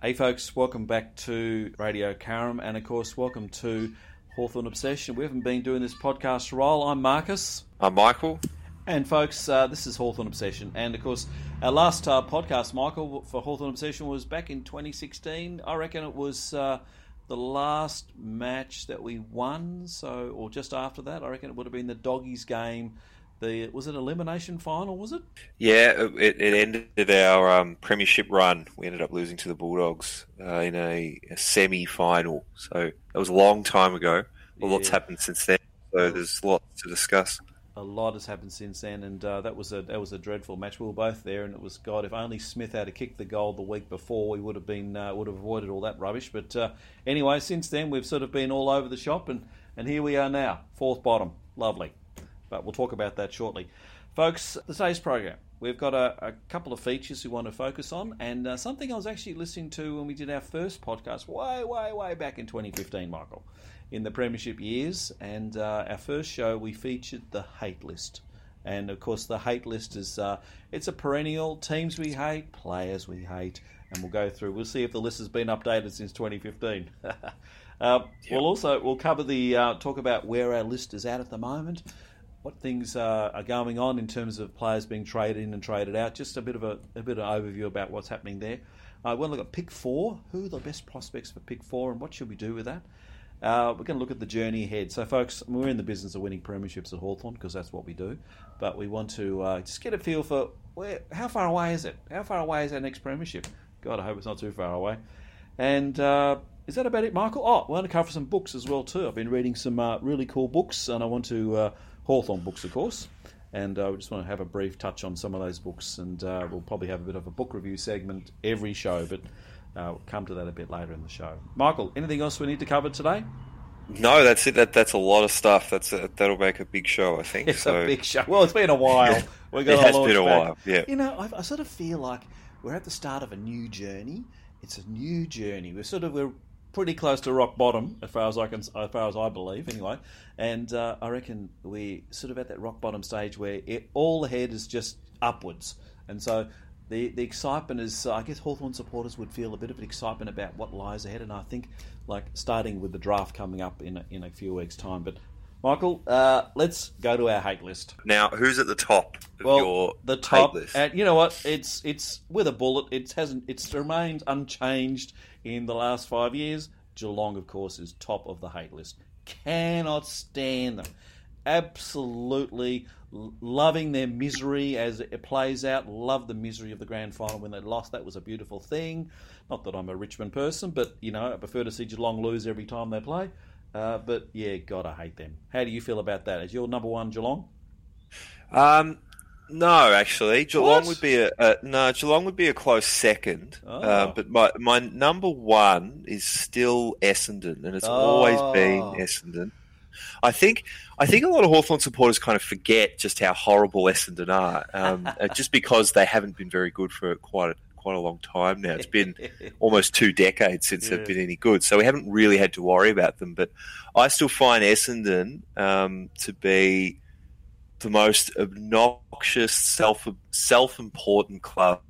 Hey, folks, welcome back to Radio Caram, and of course, welcome to Hawthorn Obsession. We haven't been doing this podcast for a while. I'm Marcus. I'm Michael. And, folks, uh, this is Hawthorn Obsession. And, of course, our last uh, podcast, Michael, for Hawthorn Obsession was back in 2016. I reckon it was uh, the last match that we won, so or just after that. I reckon it would have been the Doggies game the was it elimination final? Was it? Yeah, it, it ended our um, premiership run. We ended up losing to the Bulldogs uh, in a, a, semi-final. So that was a long time ago. Well, yeah. lots happened since then. So there's lots to discuss. A lot has happened since then, and uh, that was a that was a dreadful match. We were both there, and it was God. If only Smith had kicked the goal the week before, we would have been uh, would have avoided all that rubbish. But uh, anyway, since then we've sort of been all over the shop, and and here we are now, fourth bottom. Lovely but we'll talk about that shortly. Folks, today's program, we've got a, a couple of features we want to focus on, and uh, something I was actually listening to when we did our first podcast way, way, way back in 2015, Michael, in the Premiership years. And uh, our first show, we featured the hate list. And of course, the hate list is uh, it's a perennial teams we hate, players we hate, and we'll go through. We'll see if the list has been updated since 2015. uh, yep. We'll also we'll cover the uh, talk about where our list is at at the moment what things uh, are going on in terms of players being traded in and traded out. Just a bit of a, a bit of overview about what's happening there. I uh, want to look at pick four. Who are the best prospects for pick four, and what should we do with that? Uh, we're going to look at the journey ahead. So, folks, we're in the business of winning premierships at Hawthorn because that's what we do. But we want to uh, just get a feel for where, how far away is it? How far away is our next premiership? God, I hope it's not too far away. And uh, is that about it, Michael? Oh, we want to cover some books as well too. I've been reading some uh, really cool books, and I want to uh, Hawthorn books, of course. And uh, we just want to have a brief touch on some of those books, and uh, we'll probably have a bit of a book review segment every show, but uh, we'll come to that a bit later in the show. Michael, anything else we need to cover today? No, that's it. That that's a lot of stuff. That's a, that'll make a big show, I think. It's so. a big show. Well, it's been a while. We're going it has been a back. while. Yeah. You know, I, I sort of feel like we're at the start of a new journey. It's a new journey. We're sort of we're pretty close to rock bottom, as far as I can, as far as I believe, anyway. And uh, I reckon we're sort of at that rock bottom stage where it, all ahead is just upwards, and so the the excitement is. Uh, I guess Hawthorn supporters would feel a bit of excitement about what lies ahead, and I think like starting with the draft coming up in a, in a few weeks' time, but. Michael, uh, let's go to our hate list. Now, who's at the top of well, your the top, hate list? And you know what? It's it's with a bullet. It hasn't. It's remained unchanged in the last five years. Geelong, of course, is top of the hate list. Cannot stand them. Absolutely loving their misery as it plays out. Love the misery of the grand final when they lost. That was a beautiful thing. Not that I'm a Richmond person, but you know I prefer to see Geelong lose every time they play. Uh, but yeah, God, I hate them. How do you feel about that? Is your number one Geelong? Um, no, actually, Geelong What? would be a, a no. Geelong would be a close second. Oh. Uh, but my my number one is still Essendon, and it's Oh. always been Essendon. I think I think a lot of Hawthorn supporters kind of forget just how horrible Essendon are, um, uh, just because they haven't been very good for quite a, quite a long time now. It's been almost two decades since Yeah. they've been any good, so we haven't really had to worry about them. But I still find Essendon um, to be the most obnoxious, self self important club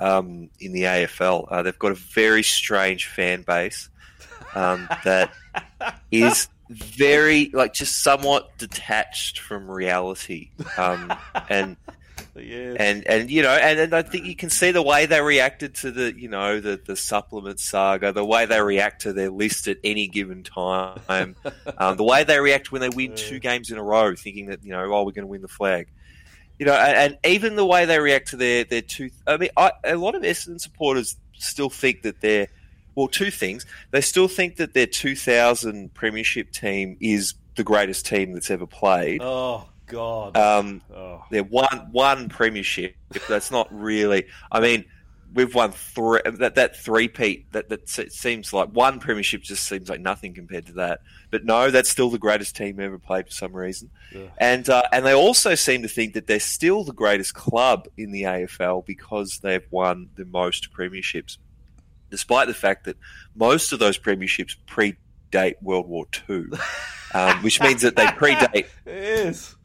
um, in the AFL. Uh, they've got a very strange fan base um, that is very like just somewhat detached from reality, um, and yeah. and and you know, and, and I think you can see the way they reacted to the you know the the supplement saga, the way they react to their list at any given time, um, the way they react when they win two games in a row, thinking that you know, oh, we're going to win the flag. You know, and, and even the way they react to their their two. I mean, I, a lot of Essendon supporters still think that they're well, two things. They still think that their 2000 premiership team is the greatest team that's ever played. oh God. Um, oh. they're one one premiership. That's not really, I mean, we've won three. That that three peat that that seems like one premiership just seems like nothing compared to that. But no, that's still the greatest team ever played for some reason. Yeah. And uh, and they also seem to think that they're still the greatest club in the AFL because they've won the most premierships, despite the fact that most of those premierships predate World War Two, um, which means that they predate yes.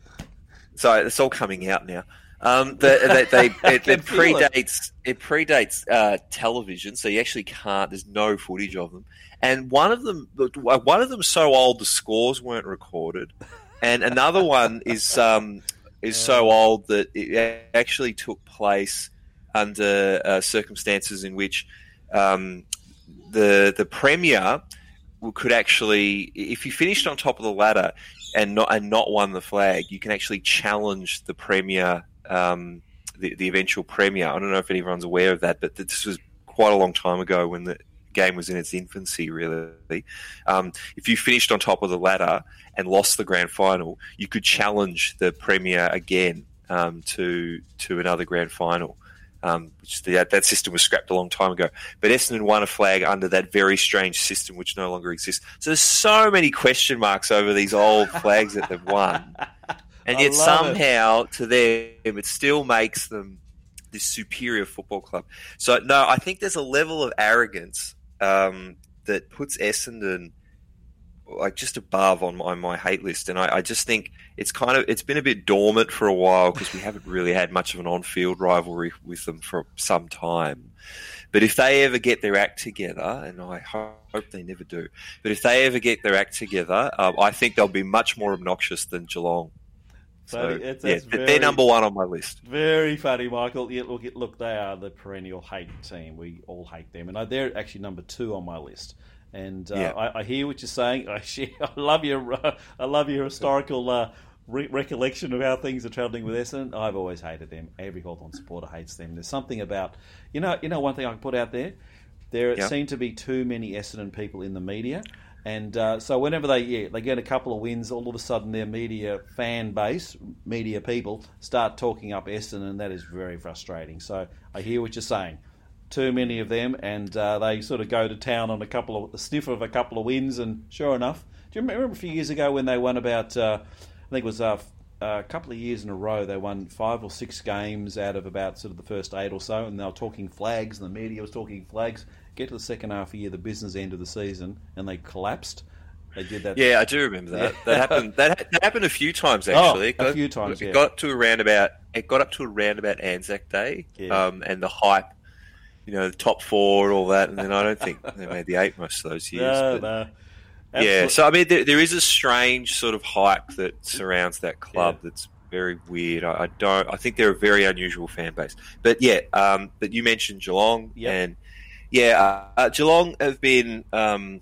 So it's all coming out now. Um, the, they, they, it, it feel it. predates it, predates uh, television, so you actually can't. There's no footage of them, and one of them one of them so old the scores weren't recorded, and another one is um, is so old that it actually took place under uh, circumstances in which um, the the premier could actually, if you finished on top of the ladder and not and not won the flag, you can actually challenge the premier, um, the the eventual premier. I don't know if anyone's aware of that, but this was quite a long time ago when the game was in its infancy. Really, um, if you finished on top of the ladder and lost the grand final, you could challenge the premier again um, to to another grand final. Um, which the, that system was scrapped a long time ago. But Essendon won a flag under that very strange system, which no longer exists. So there's so many question marks over these old flags that they've won, and yet love it. somehow to them it still makes them this superior football club. So no, I think there's a level of arrogance um, that puts Essendon like just above on my, my hate list, and I, I just think it's kind of it's been a bit dormant for a while because we haven't really had much of an on-field rivalry with them for some time. But if they ever get their act together, and I hope they never do, but if they ever get their act together, um, I think they'll be much more obnoxious than Geelong. So it's- yeah, that's they're number one on my list. Very funny, Michael. Yeah, look, look, they are the perennial hate team. We all hate them, and they're actually number two on my list. And uh, Yeah. I, I hear what you're saying. I, share, I love your, uh, I love your historical uh, re- recollection of how things are travelling with Essendon. I've always hated them. Every Hawthorn supporter hates them. There's something about, you know, you know, one thing I can put out there. There Yeah. seem to be too many Essendon people in the media. And uh, so whenever they yeah, they get a couple of wins, all of a sudden their media fan base, media people, start talking up Essendon, and that is very frustrating. So I hear what you're saying. Too many of them, and uh, they sort of go to town on a couple of the sniff of a couple of wins, and sure enough, do you remember a few years ago when they won about? Uh, I think it was uh, f- a couple of years in a row. They won five or six games out of about sort of the first eight or so, and they were talking flags, and the media was talking flags. Get to the second half of the year, the business end of the season, and they collapsed. They did that. Yeah, I do remember that. Yeah. That happened. That, that happened a few times Oh, actually. a It got- few times, It yeah. got to around about. It got up to around about Anzac Day, Yeah. um, and the hype. You know, the top four and all that, and then I don't think they made the eight most of those years. No, but- no. yeah, so I mean, there, there is a strange sort of hype that surrounds that club Yeah. that's very weird. I, I don't. I think they're a very unusual fan base. But yeah, um, but you mentioned Geelong, Yep. and yeah, uh, uh, Geelong have been um,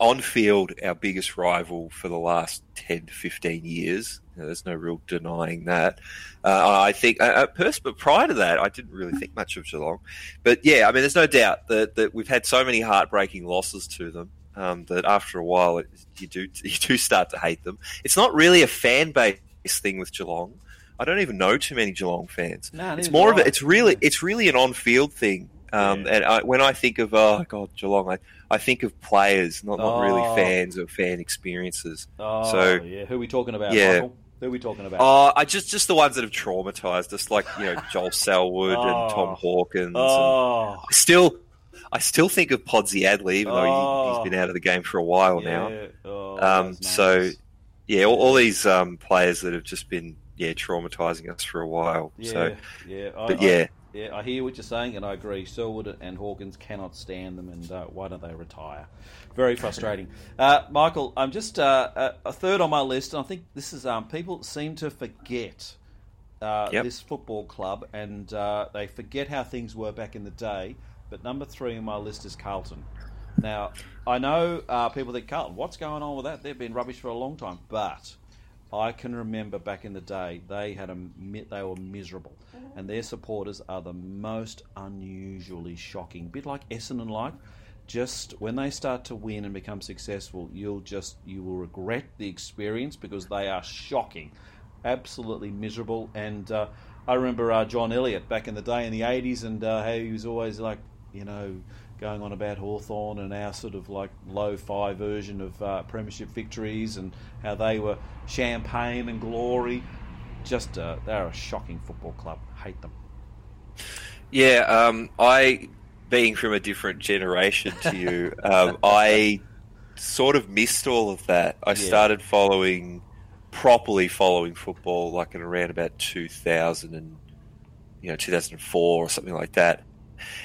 on field our biggest rival for the last ten to fifteen years. You know, there's no real denying that. Uh, I think, uh, pers- but prior to that, I didn't really think much of Geelong. But yeah, I mean, there's no doubt that, that we've had so many heartbreaking losses to them um, that after a while, it, you do you do start to hate them. It's not really a fan base thing with Geelong. I don't even know too many Geelong fans. No, it's more of a, it's really it's really an on field thing. Um, Yeah. And I, when I think of oh god Geelong, I, I think of players, not, not really Oh. fans or fan experiences. Oh, So- yeah. Who are we talking about, Yeah. Michael? Who are we talking about? Oh, I just just the ones that have traumatized us, like you know Joel Selwood Oh. and Tom Hawkins. and oh, I still, I still think of Podsiadly, even though he, Oh. he's been out of the game for a while now. yeah. Oh, Um, those so yeah, all, all these um, players that have just been yeah traumatizing us for a while. yeah, So, yeah. I, but I- yeah, Yeah, I hear what you're saying, and I agree. Selwood and Hawkins cannot stand them, and uh, why don't they retire? Very frustrating. uh, Michael, I'm just uh, a, a third on my list, and I think this is um, people seem to forget uh, Yep. this football club, and uh, they forget how things were back in the day. But number three on my list is Carlton. Now, I know uh, people think Carlton, what's going on with that? They've been rubbish for a long time, but I can remember back in the day they had a they were miserable, and their supporters are the most unusually shocking. bit like Essendon, like just when they start to win and become successful, you'll just you will regret the experience because they are shocking, absolutely miserable. And uh, I remember uh, John Elliott back in the day in the '80s, and uh, how he was always like you know going on about Hawthorn and our sort of like low fi version of uh, premiership victories and how they were champagne and glory. Just uh, they're a shocking football club. Hate them. yeah. Um, I, being from a different generation to you, um, I sort of missed all of that. I Yeah. started following properly following football like in around about 2000 and you know 2004 or something like that.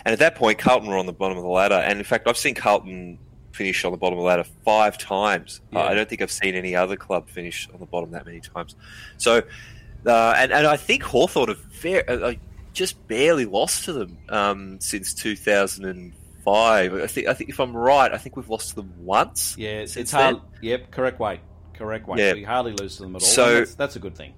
And at that point, Carlton were on the bottom of the ladder. And in fact, I've seen Carlton finish on the bottom of the ladder five times. Yeah. Uh, I don't think I've seen any other club finish on the bottom that many times. So, uh, and, and I think Hawthorn have uh, just barely lost to them um, since 2005. I think, I think if I'm right, I think we've lost to them once. Yeah, it's, it's hard. Yep, correct way. Correct way. Yeah. We hardly lose to them at all. So that's, that's a good thing.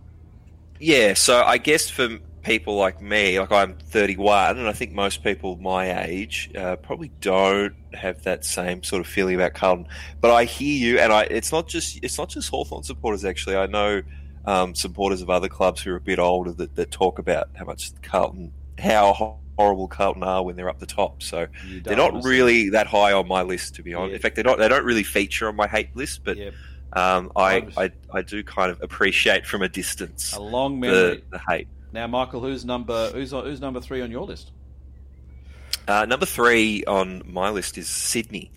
Yeah, so I guess for people like me, like I'm 31, and I think most people my age uh, probably don't have that same sort of feeling about Carlton. But I hear you, and I it's not just it's not just Hawthorn supporters. Actually, I know um, supporters of other clubs who are a bit older that, that talk about how much Carlton, how horrible Carlton are when they're up the top. So they're not really that high on my list, to be honest. Yeah. In fact, they're not. They don't really feature on my hate list, but. Yeah. Um, I, I, I do kind of appreciate from a distance a long memory. The, the hate. Now, Michael, who's number who's who's number three on your list? Uh, number three on my list is Sydney.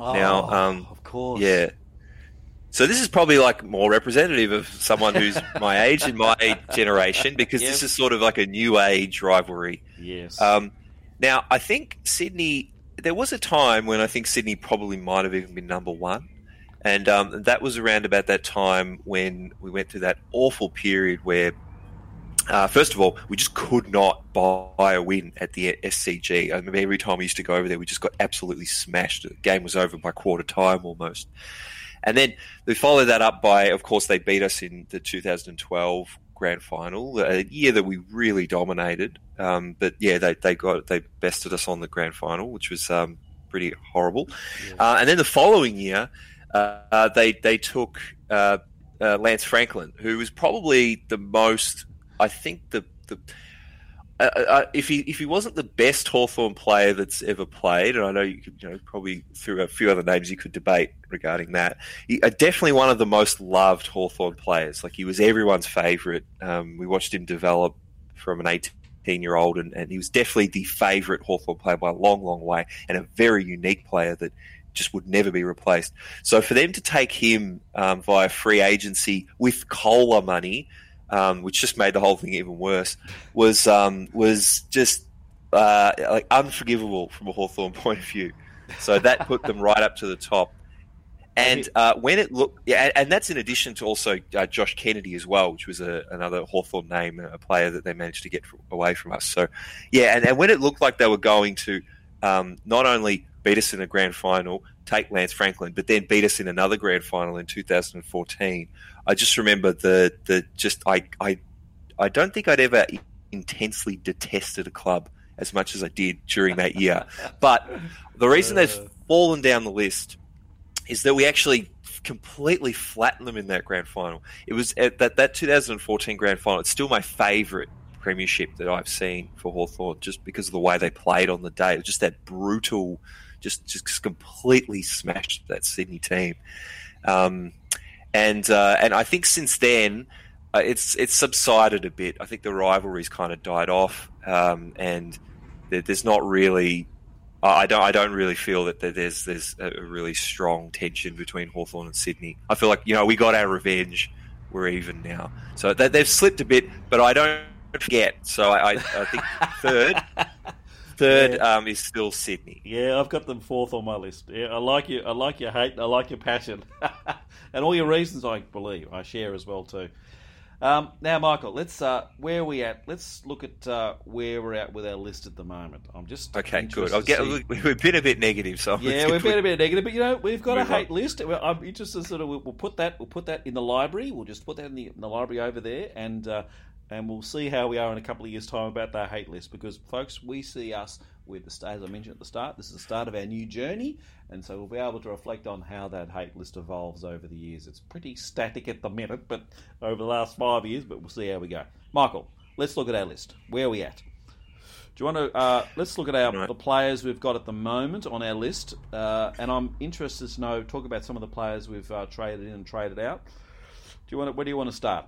Oh, now, um, of course, yeah. So this is probably like more representative of someone who's my age and my generation because yep. this is sort of like a new age rivalry. Yes. Um, now, I think Sydney. There was a time when I think Sydney probably might have even been number one. And um, that was around about that time when we went through that awful period where uh, first of all, we just could not buy a win at the SCG. I remember every time we used to go over there, we just got absolutely smashed. The game was over by quarter time almost. And then we followed that up by, of course, they beat us in the 2012 grand final, a year that we really dominated. Um, but yeah, they, they got they bested us on the grand final, which was um, pretty horrible. Yeah. Uh, and then the following year, uh, they they took uh, uh Lance Franklin, who was probably the most I think the the uh, uh, uh, if he if he wasn't the best Hawthorn player that's ever played, and I know you could you know probably through a few other names you could debate regarding that, he, uh, definitely one of the most loved Hawthorn players. Like he was everyone's favourite. Um, we watched him develop from an 18 year old, and, and he was definitely the favourite Hawthorn player by a long, long way, and a very unique player that just would never be replaced. So for them to take him um, via free agency with COLA money um, which just made the whole thing even worse, was um, was just uh, like unforgivable from a Hawthorn point of view. So that put them right up to the top. And uh, when it looked, yeah, and that's in addition to also uh, Josh Kennedy as well, which was a, another Hawthorn name, a player that they managed to get away from us. So, yeah, and, and when it looked like they were going to um, not only beat us in a grand final, take Lance Franklin, but then beat us in another grand final in 2014, I just remember the the just I I I don't think I'd ever intensely detested a club as much as I did during that year. But the reason they've uh. fallen down the list is that we actually completely flattened them in that grand final. It was at that that 2014 grand final. It's still my favourite premiership that I've seen for Hawthorn just because of the way they played on the day. It was just that brutal, just just completely smashed that Sydney team. Um, and uh, and I think since then uh, it's it's subsided a bit. I think the rivalry's kind of died off, um, and there's not really. I don't. I don't really feel that there's there's a really strong tension between Hawthorn and Sydney. I feel like you know we got our revenge. We're even now. So they, have slipped a bit, but I don't forget. So I, I, I think third. Third yeah. um, is still Sydney. Yeah, I've got them fourth on my list. Yeah, I like you. I like your hate. I like your passion, and all your reasons. I believe I share as well too. Um, now, Michael, let's uh, where are we at? Let's look at uh, where we're at with our list at the moment. I'm just okay. Good. I'll get. We've been a bit negative, so yeah, we've been a bit negative, but you know, we've got a hate on. list. I'm interested. Sort of, we'll put that. We'll put that in the library. We'll just put that in the, in the library over there, and uh, and we'll see how we are in a couple of years' time about that hate list. Because, folks, we see us with the as I mentioned at the start. This is the start of our new journey, and so we'll be able to reflect on how that hate list evolves over the years. It's pretty static at the minute, but over the last five years, but we'll see how we go. Michael, let's look at our list. Where are we at? Do you want to? Uh, let's look at our right. the players we've got at the moment on our list, uh, and I'm interested to know talk about some of the players we've uh, traded in and traded out. Do you want? To, where do you want to start?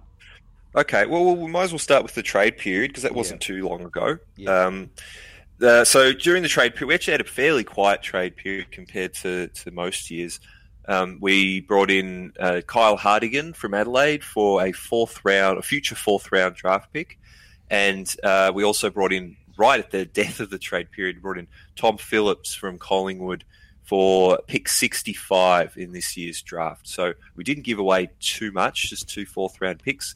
Okay, well, we might as well start with the trade period because that wasn't yeah. too long ago. Yeah. Um, uh, so during the trade period, we actually had a fairly quiet trade period compared to, to most years. Um, we brought in uh, Kyle Hartigan from Adelaide for a fourth round, a future fourth round draft pick, and uh, we also brought in right at the death of the trade period, brought in Tom Phillips from Collingwood for pick 65 in this year's draft. So we didn't give away too much, just two fourth round picks,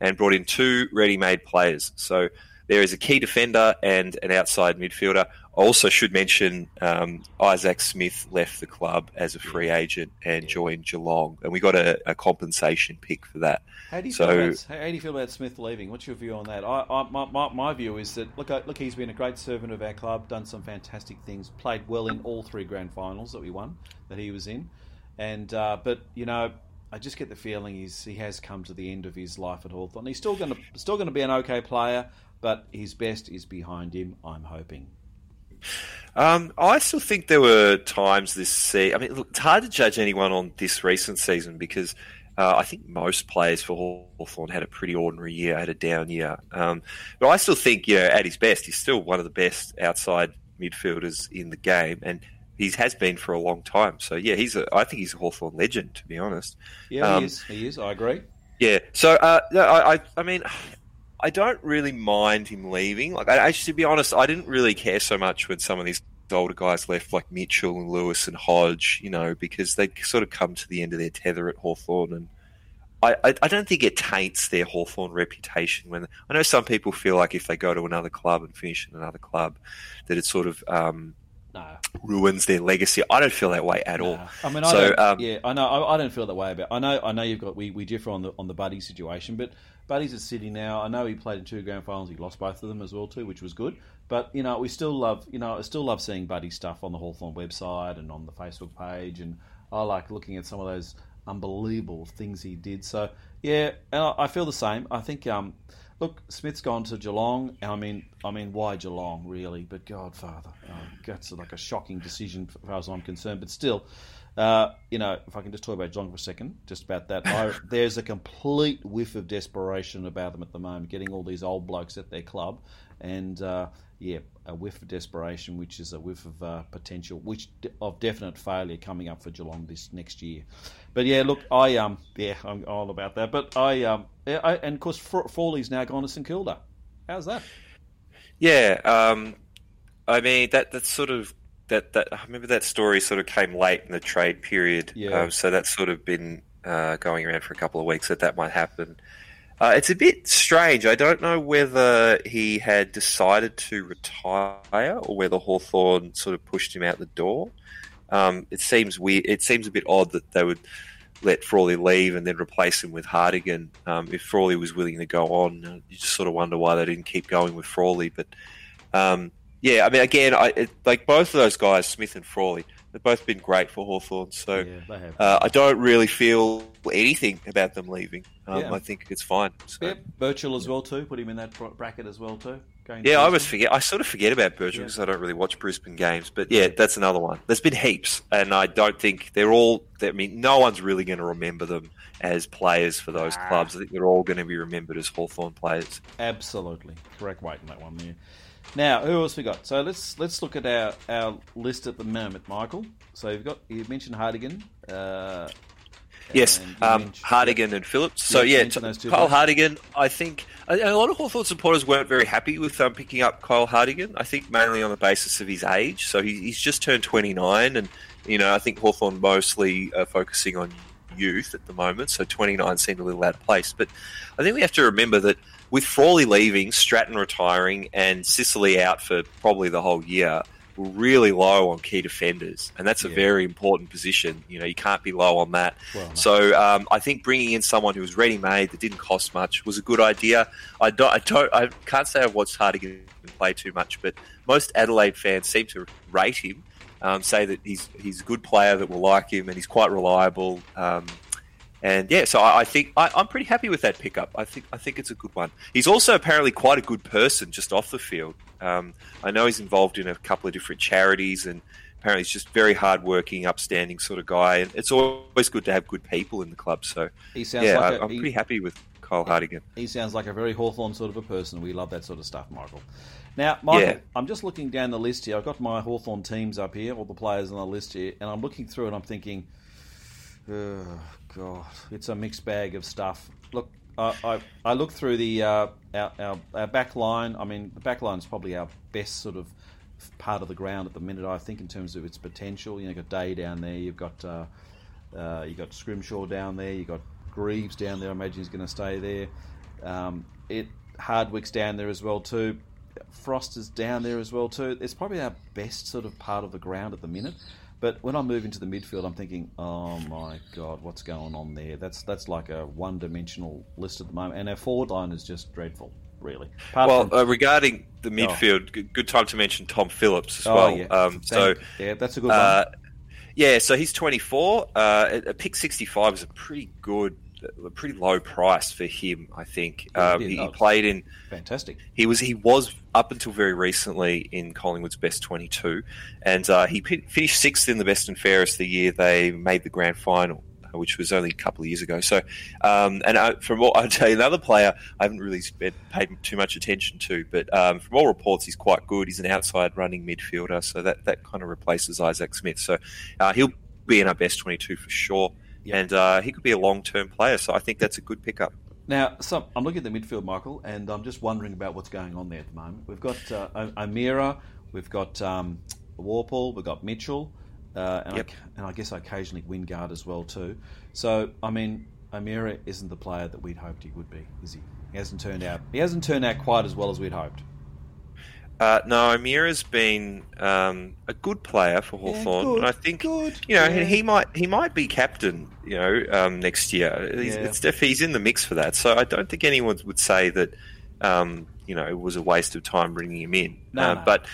and brought in two ready made players. So there is a key defender and an outside midfielder. I also should mention um, Isaac Smith left the club as a free agent and joined Geelong, and we got a, a compensation pick for that. How do you So- feel about, how do you feel about Smith leaving? What's your view on that? I, I, my, my, my view is that look, uh, look, he's been a great servant of our club, done some fantastic things, played well in all three grand finals that we won, that he was in, and uh, but you know. I just get the feeling he's he has come to the end of his life at Hawthorn. He's still going to still going to be an okay player, but his best is behind him. I'm hoping. Um, I still think there were times this season. I mean, look, it's hard to judge anyone on this recent season because uh, I think most players for Hawthorn had a pretty ordinary year, had a down year. Um, but I still think, you know, at his best, he's still one of the best outside midfielders in the game, and he has been for a long time. So yeah, he's a, I think he's a Hawthorn legend, to be honest. Yeah, Um, he is. He is. I agree. Yeah. So, uh, I, I, I mean, I don't really mind him leaving. Like, I, actually, to be honest, I didn't really care so much when some of these older guys left, like Mitchell and Lewis and Hodge, you know, because they sort of come to the end of their tether at Hawthorn, and I, I, I don't think it taints their Hawthorn reputation. When I know some people feel like if they go to another club and finish in another club, that it sort of um, No, ruins their legacy. I don't feel that way at all. I mean, I So, um, yeah, I know. I, I don't feel that way about. I know. I know you've got. We, we differ on the on the Buddy situation, but Buddy's at City now. I know he played in two grand finals. He lost both of them as well too, which was good. But you know, we still love. You know, I still love seeing Buddy stuff on the Hawthorn website and on the Facebook page, and I like looking at some of those unbelievable things he did. So yeah, and I, I feel the same. I think. Um, Look, Smith's gone to Geelong. I mean, I mean, why Geelong, really? But Godfather, um, that's like a shocking decision as far as I'm concerned. But still, uh, you know, if I can just talk about Geelong for a second, just about that, I, there's a complete whiff of desperation about them at the moment, getting all these old blokes at their club, and uh, yeah, a whiff of desperation, which is a whiff of uh, potential, which of definite failure coming up for Geelong this next year. But yeah, look, I um, yeah, I'm all about that. But I um, yeah, I, and of course, Frawley's now gone to St Kilda. How's that? Yeah, um, I mean that that's sort of that that I remember that story sort of came late in the trade period. Yeah. Um, so that's sort of been uh, going around for a couple of weeks that that might happen. Uh, it's a bit strange. I don't know whether he had decided to retire or whether Hawthorn sort of pushed him out the door. Um, it seems weird. It seems a bit odd that they would let Frawley leave and then replace him with Hartigan. Um, if Frawley was willing to go on, you just sort of wonder why they didn't keep going with Frawley. But um, yeah, I mean, again, I it, like both of those guys, Smith and Frawley, they've both been great for Hawthorn. So yeah, uh, I don't really feel anything about them leaving. Um, Yeah. I think it's fine. So, Yep, Birchall as well too. Put him in that bracket as well too. Going to Yeah, I Brisbane. always forget. I sort of forget about Birchall Yeah. because I don't really watch Brisbane games. But yeah, that's another one. There's been heaps, and I don't think they're all. I mean, no one's really going to remember them as players for those Ah. clubs. I think they're all going to be remembered as Hawthorn players. Absolutely correct weight in that one there. Now, who else we got? So let's let's look at our, our list at the moment, Michael. So you've got you mentioned Hartigan. Uh, Yes, um, Hartigan and Phillips. So Yeah, yeah, t- those two Kyle blokes. Hartigan. I think a, a lot of Hawthorn supporters weren't very happy with um, picking up Kyle Hartigan. I think mainly on the basis of his age. So he, he's just turned 29, and you know I think Hawthorn mostly focusing on youth at the moment. So 29 seemed a little out of place. But I think we have to remember that with Frawley leaving, Stratton retiring, and Sicily out for probably the whole year. We're really low on key defenders, and that's a Yeah. very important position. You know, you can't be low on that. Well. So um, I think bringing in someone who was ready-made that didn't cost much was a good idea. I don't, I don't, I can't say I've watched Hartigan play too much, but most Adelaide fans seem to rate him, um, say that he's he's a good player that will like him, and he's quite reliable. Um, and yeah, so I, I think I, I'm pretty happy with that pickup. I think I think it's a good one. He's also apparently quite a good person just off the field. Um, I know he's involved in a couple of different charities, and apparently he's just very hardworking, upstanding sort of guy. And it's always good to have good people in the club. So he sounds yeah, like I, a, I'm he, pretty happy with Kyle Hartigan. he sounds like a very Hawthorn sort of a person. We love that sort of stuff, Michael. Now, Michael, Yeah. I'm just looking down the list here. I've got my Hawthorn teams up here, all the players on the list here, and I'm looking through and I'm thinking, Oh, God. It's a mixed bag of stuff. Look, I, I, I look through the uh, our, our, our back line. I mean, the back line is probably our best sort of part of the ground at the minute, I think, in terms of its potential. You know, you've got Day down there, you've got uh, uh, you've got Scrimshaw down there, you've got Greaves down there. I imagine he's going to stay there. Um, it Hardwick's down there as well too. Frost is down there as well too. It's probably our best sort of part of the ground at the minute. But when I move into the midfield, I'm thinking, oh my god, what's going on there? That's that's like a one-dimensional list at the moment, and our forward line is just dreadful, really. Apart well, from... uh, regarding the midfield, oh. good time to mention Tom Phillips as oh, well. Yeah. Um, so yeah, that's a good uh, one. Yeah, so he's 24. Uh, a pick 65 is a pretty good a pretty low price for him. I think um, he, he, played in fantastic. He was he was up until very recently in Collingwood's best twenty two, and uh, he p- finished sixth in the best and fairest the year they made the grand final. Uh, which was only a couple of years ago. So, um, and uh, from what I'll tell you, another player I haven't really spent, paid too much attention to, but um, from all reports, he's quite good. He's an outside running midfielder, so that, that kind of replaces Isaac Smith. So, uh, he'll be in our best 22 for sure yep. and uh, he could be a long term player. So I think that's a good pickup. Now, so I'm looking at the midfield, Michael, and I'm just wondering about what's going on there at the moment. We've got uh, O'Meara, we've got um, we've got Mitchell, uh, and, yep. I, and I guess occasionally Wingard as well too. So, I mean, O'Meara isn't the player that we'd hoped he would be, is he? He hasn't turned out. He hasn't turned out quite as well as we'd hoped. Uh, no, O'Meara's been um, a good player for Hawthorn, yeah, and I think good, you know yeah. he might he might be captain. You know, um, next year. He's, yeah. he's in the mix for that. So I don't think anyone would say that um, you know it was a waste of time bringing him in. No, uh, no. But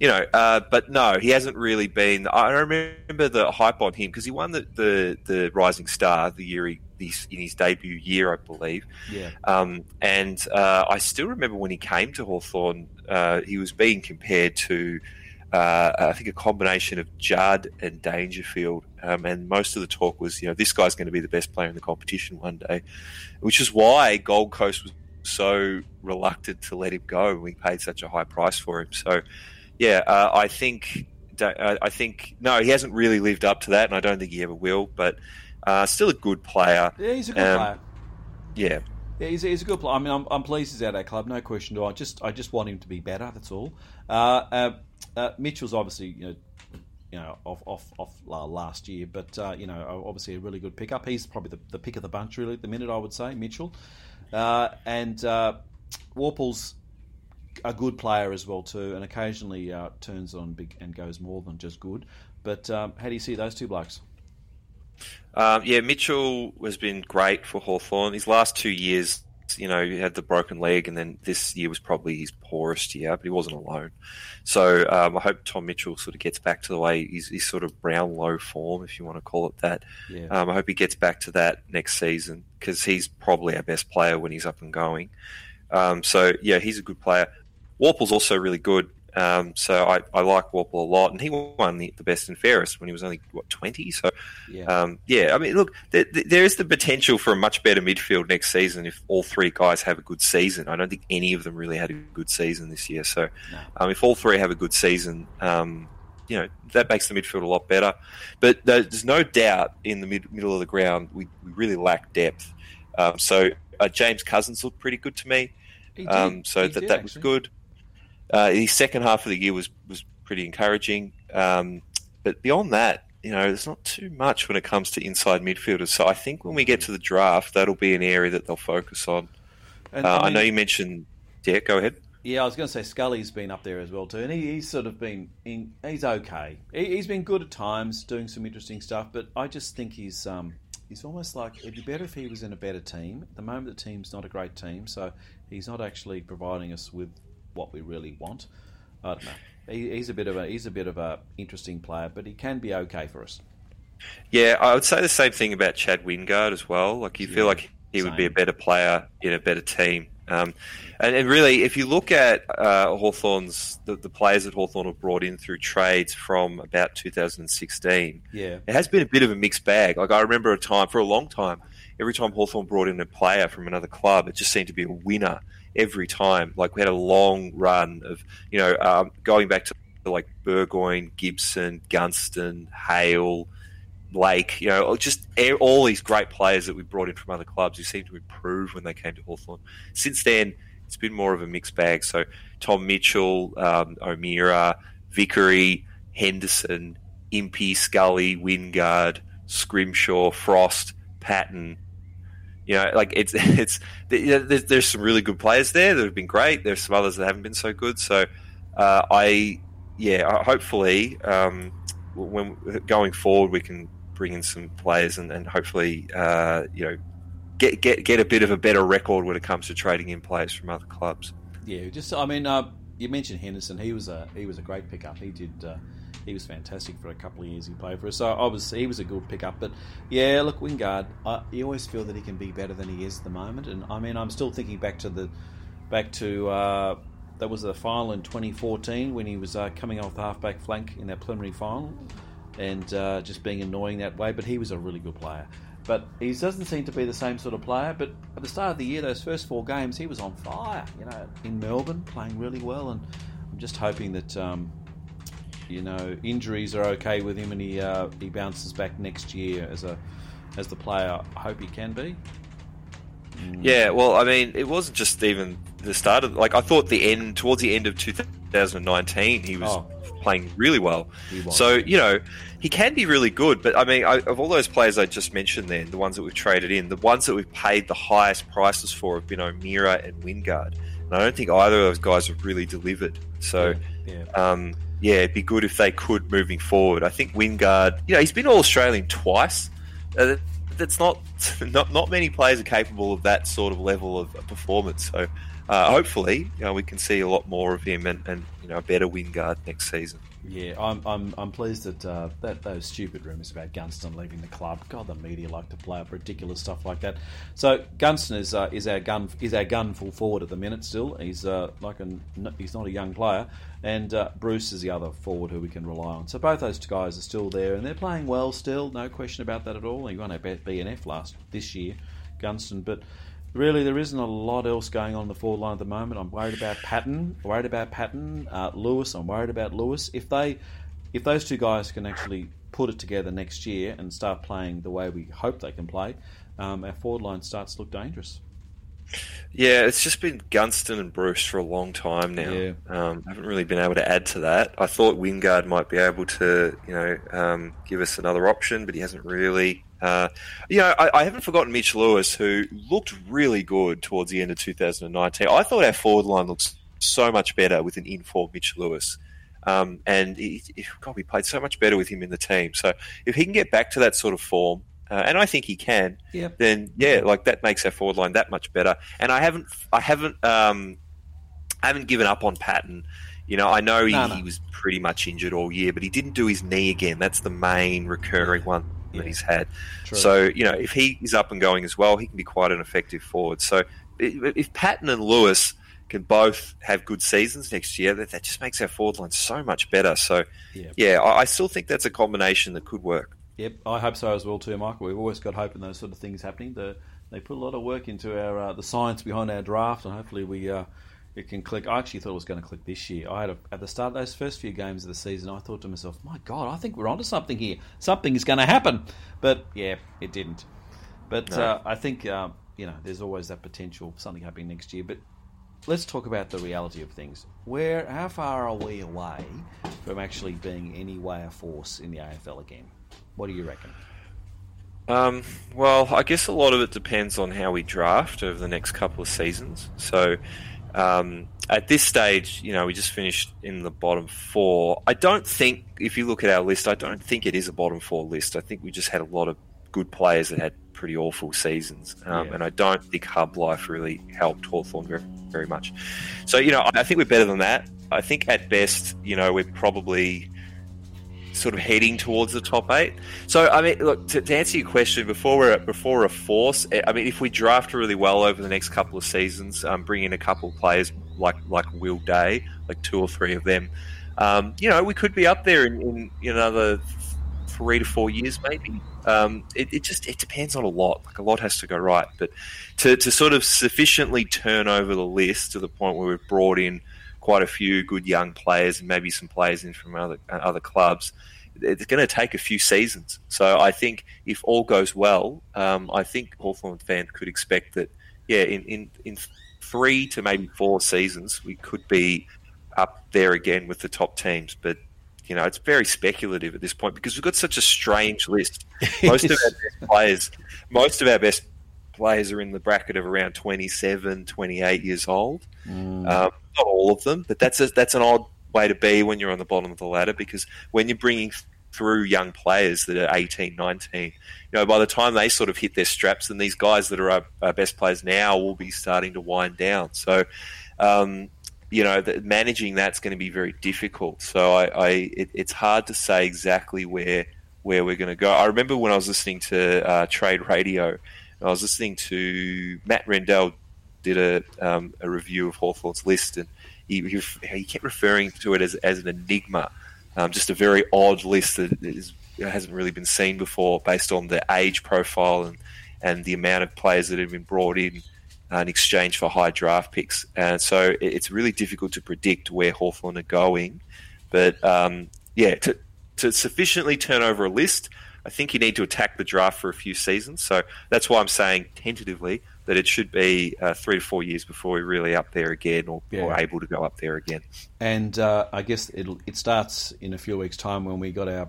you know, uh, but no, he hasn't really been. I remember the hype on him because he won the, the, the Rising Star the year he in his debut year, I believe. Yeah. Um, and uh, I still remember when he came to Hawthorn, uh, he was being compared to, uh, I think, a combination of Judd and Dangerfield. Um, and most of the talk was, you know, this guy's going to be the best player in the competition one day, which is why Gold Coast was so reluctant to let him go. We paid such a high price for him. So, yeah, uh, I think. Uh, I think no, he hasn't really lived up to that, and I don't think he ever will. But uh, still a good player. Yeah, he's a good um, player. Yeah. Yeah, he's, he's a good player. I mean, I'm, I'm pleased he's at our club, no question. Do I just I just want him to be better. That's all. Uh, uh, uh, Mitchell's obviously you know you know off off off last year, but uh, you know obviously a really good pickup. He's probably the, the pick of the bunch really at the minute. I would say Mitchell, uh, and uh, Worpel's a good player as well too, and occasionally turns on big and goes more than just good. But um, how do you see those two blokes? Um, yeah, Mitchell has been great for Hawthorn. His last two years, you know, he had the broken leg, and then this year was probably his poorest year, but he wasn't alone. So um, I hope Tom Mitchell sort of gets back to the way he's, he's sort of Brownlow form, if you want to call it that. Yeah. Um, I hope he gets back to that next season because he's probably our best player when he's up and going. Um, so yeah, he's a good player. Worpel's also really good. Um, so I, I like Worpel a lot, and he won the, the, best and fairest when he was only what twenty. So yeah, um, yeah. I mean, look, there, there is the potential for a much better midfield next season if all three guys have a good season. I don't think any of them really had a good season this year. So no. um, if all three have a good season, um, you know that makes the midfield a lot better. But there's no doubt in the mid, middle of the ground we, we really lack depth. Um, so uh, James Cousins looked pretty good to me. Um, so he that did, that was good. Uh, the second half of the year was was pretty encouraging, um, but beyond that, you know, there's not too much when it comes to inside midfielders. So I think when we get to the draft, that'll be an area that they'll focus on. And, uh, I, mean, I, know you mentioned. Yeah, go ahead. Yeah, I was going to say Scully's been up there as well too, and he, he's sort of been in, he's okay. He, has been good at times, doing some interesting stuff, but I just think he's um, he's almost like it'd be better if he was in a better team. At the moment, the team's not a great team, so he's not actually providing us with what we really want. I don't know. He, he's a bit of a he's a bit of a interesting player, but he can be okay for us. Yeah, I would say the same thing about Chad Wingard as well. Like you yeah, feel like he same. would be a better player in a better team. Um, and, and, really, if you look at uh, Hawthorn's, the, the, players that Hawthorn have brought in through trades from about 2016, yeah. it has been a bit of a mixed bag. Like I remember a time, for a long time, every time Hawthorn brought in a player from another club, it just seemed to be a winner every time. Like we had a long run of, you know, um, going back to like Burgoyne, Gibson, Gunston, Hale, Lake, you know, just all these great players that we brought in from other clubs who seemed to improve when they came to Hawthorn. Since then, it's been more of a mixed bag. So Tom Mitchell, um, O'Meara, Vickery, Henderson, Impey, Scully, Wingard, Scrimshaw, Frost, Patton. You know, like it's it's there's, there's, some really good players there that have been great. There's some others that haven't been so good. So uh, I, yeah, hopefully um, when going forward we can bring in some players and, and hopefully uh, you know get get get a bit of a better record when it comes to trading in players from other clubs. Yeah, just I mean, uh, you mentioned Henderson. He was a he was a great pickup. He did. He was fantastic for a couple of years he played for us. So I was he was a good pickup. But yeah, look, Wingard, I, you always feel that he can be better than he is at the moment. And I mean, I'm still thinking back to the back to uh, that was the final in 2014 when he was uh, coming off the halfback flank in that preliminary final, and uh, just being annoying that way. But he was a really good player. But he doesn't seem to be the same sort of player. But at the start of the year, those first four games, he was on fire. You know, in Melbourne, playing really well, and I'm just hoping that um, you know injuries are okay with him and he uh, he bounces back next year as a as the player I hope he can be. Mm. Yeah, well, I mean, it wasn't just even the start of like I thought the end towards the end of 2019 he was oh. playing really well. So you know he can be really good, but I mean, I, of all those players I just mentioned, then the ones that we've traded in, the ones that we've paid the highest prices for have been O'Meara and Wingard, and I don't think either of those guys have really delivered. So. Yeah. Yeah. Um, yeah, it'd be good if they could moving forward. I think Wingard, you know, he's been All Australian twice. Uh, that's not, not not many players are capable of that sort of level of performance. So uh, hopefully, you know, we can see a lot more of him and, and you know a better Wingard next season. Yeah, I'm, I'm, I'm pleased that, uh, that those stupid rumours about Gunston leaving the club. God, the media like to play up ridiculous stuff like that. So Gunston is uh, is our gun is our gun full forward at the minute. Still, he's uh, like a he's not a young player, and uh, Breust is the other forward who we can rely on. So both those guys are still there, and they're playing well still. No question about that at all. He won a BNF last this year, Gunston, but really there isn't a lot else going on in the forward line at the moment. I'm worried about Patton, worried about Patton, uh, Lewis. I'm worried about Lewis. If they, if those two guys can actually put it together next year and start playing the way we hope they can play, um, our forward line starts to look dangerous. Yeah, it's just been Gunston and Breust for a long time now. Yeah. Um, haven't really been able to add to that. I thought Wingard might be able to, you know, um, give us another option, but he hasn't really. Uh, you know, I, I, haven't forgotten Mitch Lewis, who looked really good towards the end of 2019. I thought our forward line looks so much better with an in-form Mitch Lewis. Um, and he, God, we played so much better with him in the team. So if he can get back to that sort of form, uh, and I think he can, yep. then yeah, like that makes our forward line that much better. And I haven't, I haven't, um, I haven't given up on Patton. You know, I know he, no, no. he, was pretty much injured all year, but he didn't do his knee again. That's the main recurring one that he's had. True. So you know, if he is up and going as well, he can be quite an effective forward. So if Patton and Lewis can both have good seasons next year, that, that just makes our forward line so much better. So yeah, yeah I, I still think that's a combination that could work. Yep, I hope so as well too, Michael. We've always got hope in those sort of things happening. The, they put a lot of work into our uh, the science behind our draft, and hopefully we uh, it can click. I actually thought it was going to click this year. I had a, at the start of those first few games of the season, I thought to myself, "My God, I think we're onto something here. Something is going to happen." But yeah, it didn't. But no. uh, I think uh, you know there's always that potential for something happening next year. But let's talk about the reality of things. Where, how far are we away from actually being any way a force in the AFL again? What do you reckon? Um, well, I guess a lot of it depends on how we draft over the next couple of seasons. So, um, at this stage, you know, we just finished in the bottom four. I don't think, if you look at our list, I don't think it is a bottom four list. I think we just had a lot of good players that had pretty awful seasons. Um, yeah. And I don't think hub life really helped Hawthorn very, very much. So, you know, I think we're better than that. I think at best, you know, we're probably sort of heading towards the top eight. So, I mean, look to, to, answer your question before we're before a force. Eh, I mean, if we draft really well over the next couple of seasons, um, bring in a couple of players like like Will Day, like two or three of them, um, you know, we could be up there in, in another three to four years, maybe. Um, it, it, just it depends on a lot. Like a lot has to go right, but to, to sort of sufficiently turn over the list to the point where we've brought in quite a few good young players and maybe some players in from other other clubs it's going to take a few seasons. So I think if all goes well, um, I think Hawthorn fans could expect that, yeah, in, in, in three to maybe four seasons, we could be up there again with the top teams. But you know, it's very speculative at this point because we've got such a strange list. Most of our best players, most of our best players are in the bracket of around 27, 28 years old. Mm. Um, not all of them, but that's a, that's an odd way to be when you're on the bottom of the ladder because when you're bringing through young players that are 18, 19, you know, by the time they sort of hit their straps, then these guys that are our, our best players now will be starting to wind down. So, um, you know, the, managing that's going to be very difficult. So I, I it, it's hard to say exactly where where we're going to go. I remember when I was listening to uh, Trade Radio, I was listening to Matt Rendell did a um, a review of Hawthorn's list, and he, he, he kept referring to it as as an enigma, um, just a very odd list that is, hasn't really been seen before, based on the age profile and and the amount of players that have been brought in uh, in exchange for high draft picks. And so it's really difficult to predict where Hawthorn are going. But um, yeah, to, to sufficiently turn over a list, I think you need to attack the draft for a few seasons. So that's why I'm saying tentatively that it should be uh, three to four years before we're really up there again or, yeah. or able to go up there again. And uh, I guess it starts in a few weeks' time when we got our,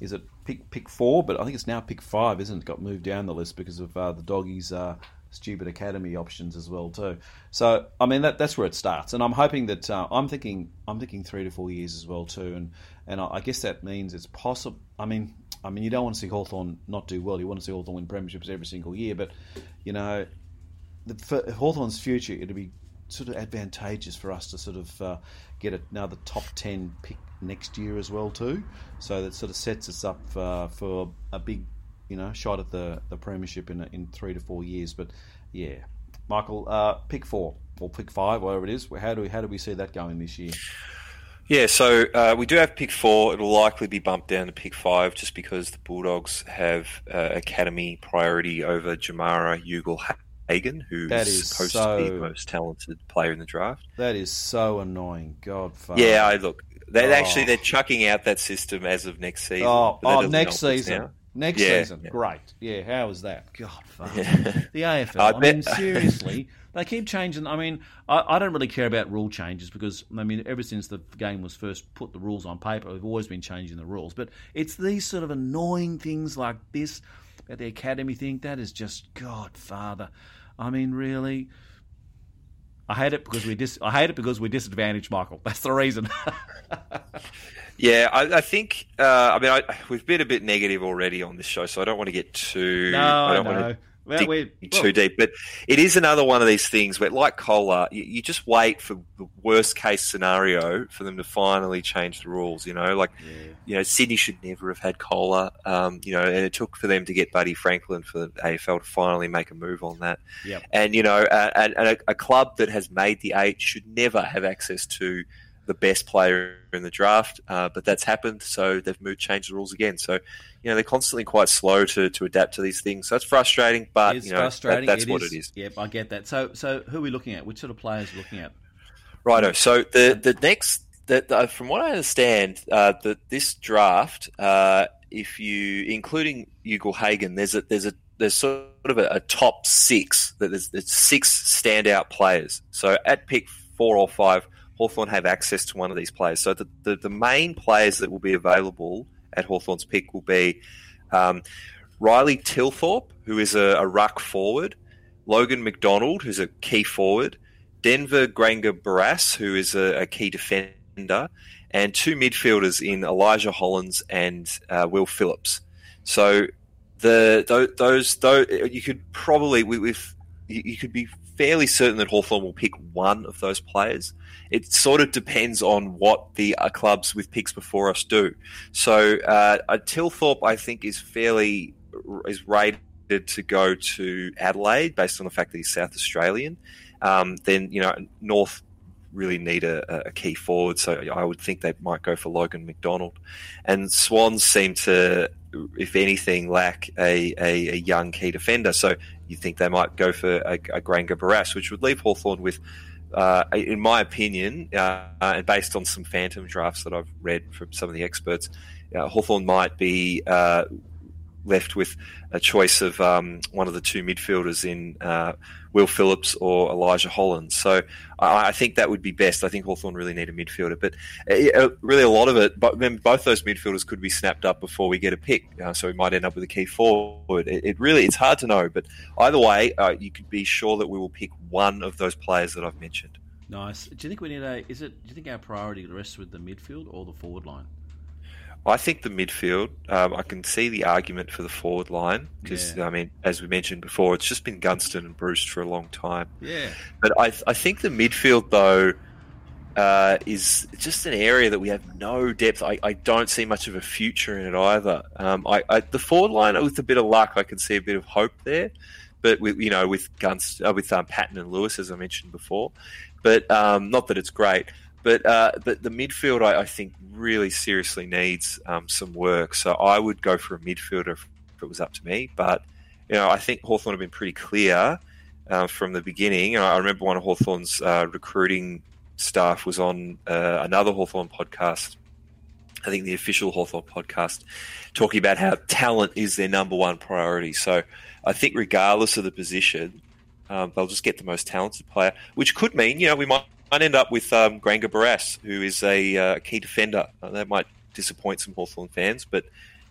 is it pick pick four? But I think it's now pick five, isn't it? Got moved down the list because of uh, the doggies uh, stupid academy options as well too. So I mean that that's where it starts, and I'm hoping that uh, I'm thinking I'm thinking three to four years as well too, and and I, guess that means it's possible. I mean, I mean you don't want to see Hawthorn not do well. You want to see Hawthorn win premierships every single year, but you know, the, Hawthorn's future, it'd be sort of advantageous for us to sort of uh, get another top ten pick next year as well too. So that sort of sets us up uh, for a big you know, shot at the, the premiership in in three to four years. But yeah, Michael, uh, pick four or pick five, whatever it is. How do we how do we see that going this year? Yeah, so uh, we do have pick four. It'll likely be bumped down to pick five just because the Bulldogs have uh, academy priority over Jamarra Ugle Hagan, who's that is supposed so, to be the most talented player in the draft. That is so annoying. God, yeah. I look. They oh. actually they're chucking out that system as of next season. Oh, oh next season. Next yeah, season, yeah. great. Yeah, how was that? God, fuck. Yeah. The AFL. I, I mean, seriously, they keep changing. I mean, I, I, don't really care about rule changes because, I mean, ever since the game was first put the rules on paper, we've always been changing the rules. But it's these sort of annoying things like this, at the academy thing, that is just, God, Father. I mean, really. I hate it because we dis- I hate it because we disadvantaged Michael. That's the reason. Yeah, I, I think. Uh, I mean, I, we've been a bit negative already on this show, so I don't want to get too. No, I don't want to well, dig too well, deep. But it is another one of these things where, like COLA, you, you, just wait for the worst case scenario for them to finally change the rules. You know, like yeah. you know, Sydney should never have had COLA. Um, you know, and it took for them to get Buddy Franklin for the AFL to finally make a move on that. Yep. And you know, uh, and, and a, a club that has made the eight should never have access to the best player in the draft, uh, but that's happened, so they've moved, changed the rules again. So, you know, they're constantly quite slow to, to adapt to these things. So it's frustrating, but it's you know, frustrating. That, that's it what is. it is. Yep, I get that. So, so who are we looking at? Which sort of players are we looking at? Righto. So the the next, the, uh, from what I understand, uh, that this draft, uh, if you including Ugle Hagan, there's a there's a there's sort of a, a top six that there's, there's six standout players. So at pick four or five Hawthorn have access to one of these players. So the, the, the main players that will be available at Hawthorn's pick will be um, Riley Thilthorpe, who is a, a, ruck forward, Logan McDonald, who's a key forward, Denver Grainger Barras, who is a, a, key defender, and two midfielders in Elijah Hollands and uh, Will Phillips. So the those those you could probably with you could be fairly certain that Hawthorn will pick one of those players. It sort of depends on what the uh, clubs with picks before us do. So uh, Thilthorpe, I think, is fairly is rated to go to Adelaide based on the fact that he's South Australian. Um, then you know North really need a, a, key forward, so I would think they might go for Logan McDonald. And Swans seem to, if anything, lack a, a, a young key defender. So you think they might go for a, a Grainger Barras, which would leave Hawthorn with, uh, in my opinion, uh, and based on some phantom drafts that I've read from some of the experts, uh, Hawthorn might be uh, left with a choice of um, one of the two midfielders in uh, Will Phillips or Elijah Holland. So I, I, think that would be best. I think Hawthorn really need a midfielder, but uh, uh really a lot of it, but then both those midfielders could be snapped up before we get a pick. Uh, so we might end up with a key forward. It, it really, it's hard to know, but either way, uh, you could be sure that we will pick one of those players that I've mentioned. Nice. Do you think we need a? Is it? Do you think our priority rests with the midfield or the forward line? I think the midfield. Um, I can see the argument for the forward line because yeah. I mean, as we mentioned before, it's just been Gunston and Breust for a long time. Yeah, but I I think the midfield though. Uh, is just an area that we have no depth. I, I don't see much of a future in it either. Um, I, I, the forward line, with a bit of luck, I can see a bit of hope there. But with, you know, with Guns, uh, with um, Patton and Lewis, as I mentioned before, but um, not that it's great. But uh, but the midfield, I, I, think, really seriously needs um, some work. So I would go for a midfielder if it was up to me. But you know, I think Hawthorn have been pretty clear uh, from the beginning. I remember one of Hawthorn's uh, recruiting staff was on uh, another Hawthorn podcast. I think the official Hawthorn podcast, talking about how talent is their number one priority. So I think, regardless of the position, um, they'll just get the most talented player, which could mean, you know, we might might end up with um, Grainger Barras, who is a uh, key defender. Uh, that might disappoint some Hawthorn fans, but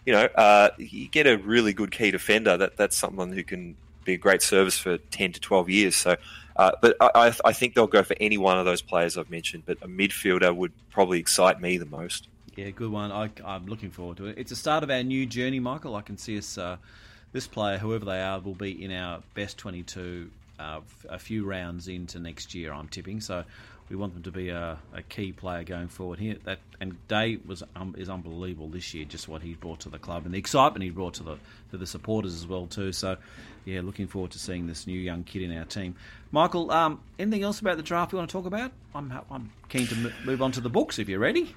you know, uh, you get a really good key defender. That that's someone who can be a great service for ten to twelve years. So, uh, but I, I think they'll go for any one of those players I've mentioned. But a midfielder would probably excite me the most. Yeah, good one. I, am looking forward to it. It's the start of our new journey, Michael. I can see us. Uh, this player, whoever they are, will be in our best 22 uh, a few rounds into next year. I'm tipping. So we want them to be a, a key player going forward here. That and Day was um, is unbelievable this year, just what he brought to the club and the excitement he brought to the to the supporters as well too. So, yeah, looking forward to seeing this new young kid in our team. Michael, um, anything else about the draft you want to talk about? I'm I'm keen to move on to the books if you're ready.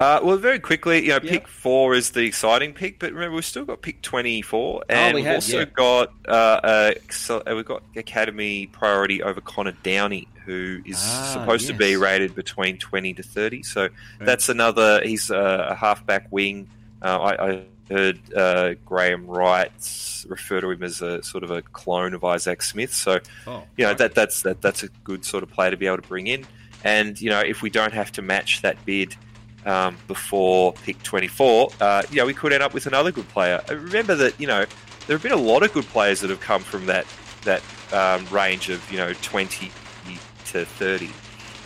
Uh, well, very quickly, you know, pick four is the exciting pick, but remember we've still got pick twenty four, and oh, we have, also yeah. got uh, uh, we've got academy priority over Connor Downie, who is ah, supposed yes. to be rated between 20 to 30. So right. that's another, he's a, a halfback wing. Uh, I, I, heard uh, Graham Wright refer to him as a sort of a clone of Isaac Smith. So, oh, you know, that, that's, that, that's a good sort of player to be able to bring in. And, you know, if we don't have to match that bid um, before pick 24, uh, you know, we could end up with another good player. Uh, remember that, you know, there have been a lot of good players that have come from that that um, range of, you know, 20 to 30.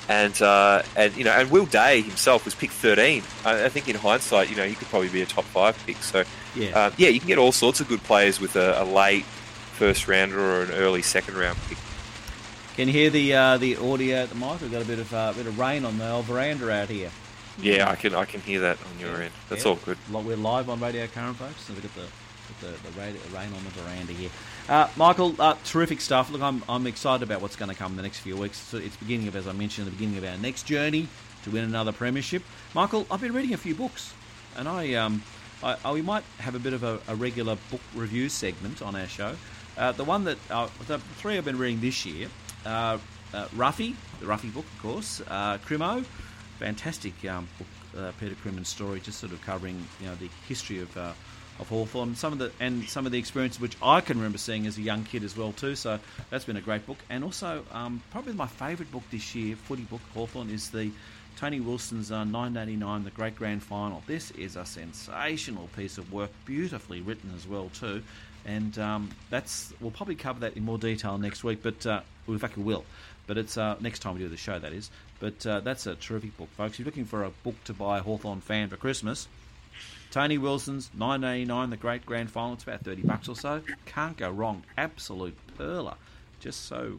And, uh, and you know, and Will Day himself was picked 13. I, I, think in hindsight, you know, he could probably be a top five pick. So, yeah, uh, yeah you can get all sorts of good players with a, a, late first rounder or an early second round pick. Can you hear the uh, the audio at the mic? We've got a bit of uh, bit of rain on the old veranda out here. Yeah, I can I can hear that on your yeah. end. That's yeah. all good. We're live on Radio Current, folks. So we've got the the, the rain on the veranda here. Uh, Michael, uh, terrific stuff. Look, I'm, I'm excited about what's going to come in the next few weeks. So it's beginning of, as I mentioned, the beginning of our next journey to win another premiership. Michael, I've been reading a few books, and I, um, I, I we might have a bit of a, a, regular book review segment on our show. Uh, the one that uh, the three I've been reading this year, uh, uh, Ruffy, the Ruffy book, of course, uh, Crimo, fantastic um, book, uh, Peter Crimmins' story, just sort of covering you know the history of of Hawthorn. Some of the and some of the experiences which I can remember seeing as a young kid as well too. So that's been a great book. And also, um, probably my favourite book this year, footy book Hawthorn, is the Tony Wilson's uh, 1989, the Great Grand Final. This is a sensational piece of work, beautifully written as well too. And um, that's we'll probably cover that in more detail next week. But uh, in fact, we will. But it's uh, next time we do the show, that is. But uh, that's a terrific book, folks. If you're looking for a book to buy a Hawthorn fan for Christmas, Tony Wilson's 989, the Great Grand Final. It's about 30 bucks or so. Can't go wrong. Absolute perler. Just so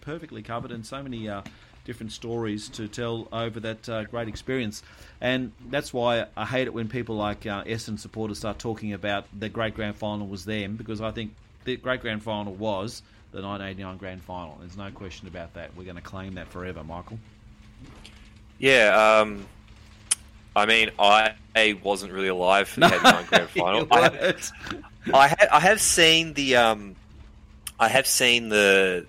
perfectly covered and so many uh, different stories to tell over that uh, great experience. And that's why I hate it when people like uh, Essendon supporters start talking about the Great Grand Final was them because I think the Great Grand Final was the 1989 Grand Final. There's no question about that. We're going to claim that forever, Michael. Yeah, um, I mean, I wasn't really alive for the no, grand final. I have, I, ha- I have seen the um, I have seen the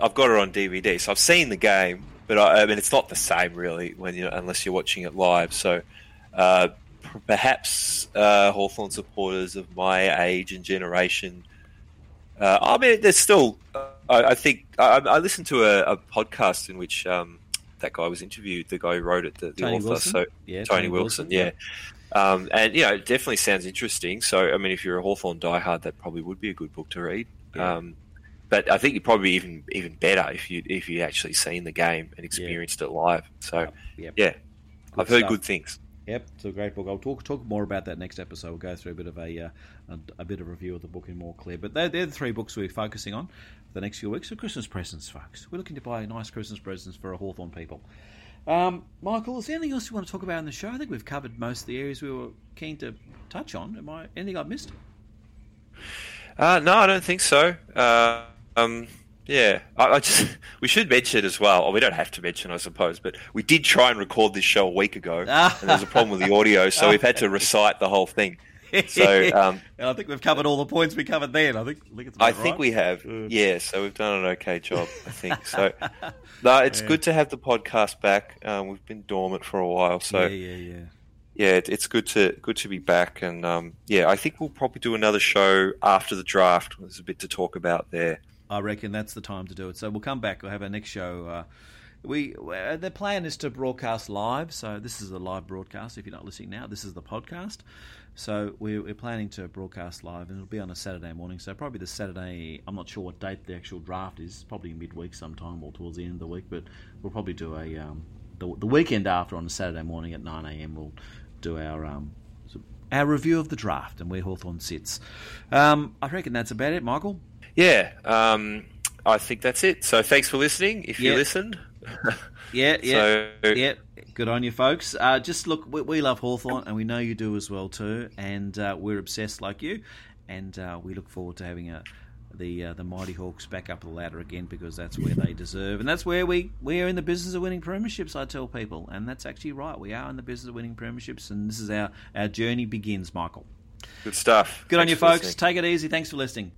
I've got it on DVD, so I've seen the game, but I, I mean it's not the same really when you unless you're watching it live. So, uh, perhaps uh, Hawthorn supporters of my age and generation. Uh, I mean, there's still. Uh, I, I, think I, I, listened to a, a podcast in which um, that guy was interviewed. The guy who wrote it, the, the author. Wilson? So yeah, Tony, Tony Wilson, Wilson, yeah. Um, and you know, it definitely sounds interesting. So, I mean, if you're a Hawthorn diehard, that probably would be a good book to read. Yeah. Um, but I think you'd probably even even better if you if you actually seen the game and experienced yeah. it live. So, yep. yeah, good I've heard good things. Yep, it's a great book. I'll talk talk more about that next episode. We'll go through a bit of a uh, a, a, bit of review of the book in more clear. But they're, they're the three books we're focusing on for the next few weeks. So Christmas presents, folks. We're looking to buy nice Christmas presents for our Hawthorn people. Um, Michael, is there anything else you want to talk about in the show? I think we've covered most of the areas we were keen to touch on. Am I anything I've missed? Uh, no, I don't think so. Uh, um, yeah, I, I, just we should mention as well, or we don't have to mention, I suppose, but we did try and record this show a week ago, and there's a problem with the audio, so we've had to recite the whole thing. So um, I think we've covered all the points we covered then. I think I think, I think we have. Yeah, so we've done an okay job. I think so. no, it's yeah. good to have the podcast back. Um, we've been dormant for a while, so yeah, yeah, yeah. Yeah, it's good to good to be back, and um, yeah, I think we'll probably do another show after the draft. There's a bit to talk about there. I reckon that's the time to do it. So we'll come back. We'll have our next show. Uh, we uh, the plan is to broadcast live. So this is a live broadcast. If you're not listening now, this is the podcast. So we're, we're, planning to broadcast live, and it'll be on a Saturday morning. So probably the Saturday. I'm not sure what date the actual draft is. Probably midweek sometime or towards the end of the week. But we'll probably do a um, the, the weekend after on a Saturday morning at 9 a.m. We'll do our um, our review of the draft and where Hawthorn sits. Um, I reckon that's about it, Michael. Yeah, um, I think that's it. So thanks for listening. If you listened. yeah, yeah, so, yeah. Good on you, folks. Uh, just look, we, we, love Hawthorn, and we know you do as well too. And uh, we're obsessed like you, and uh, we look forward to having a, the uh, the Mighty Hawks back up the ladder again because that's where they deserve, and that's where we we are in the business of winning premierships. I tell people, and that's actually right. We are in the business of winning premierships, and this is our our journey begins, Michael. Good stuff. Good Thanks on you, folks. Listening. Take it easy. Thanks for listening.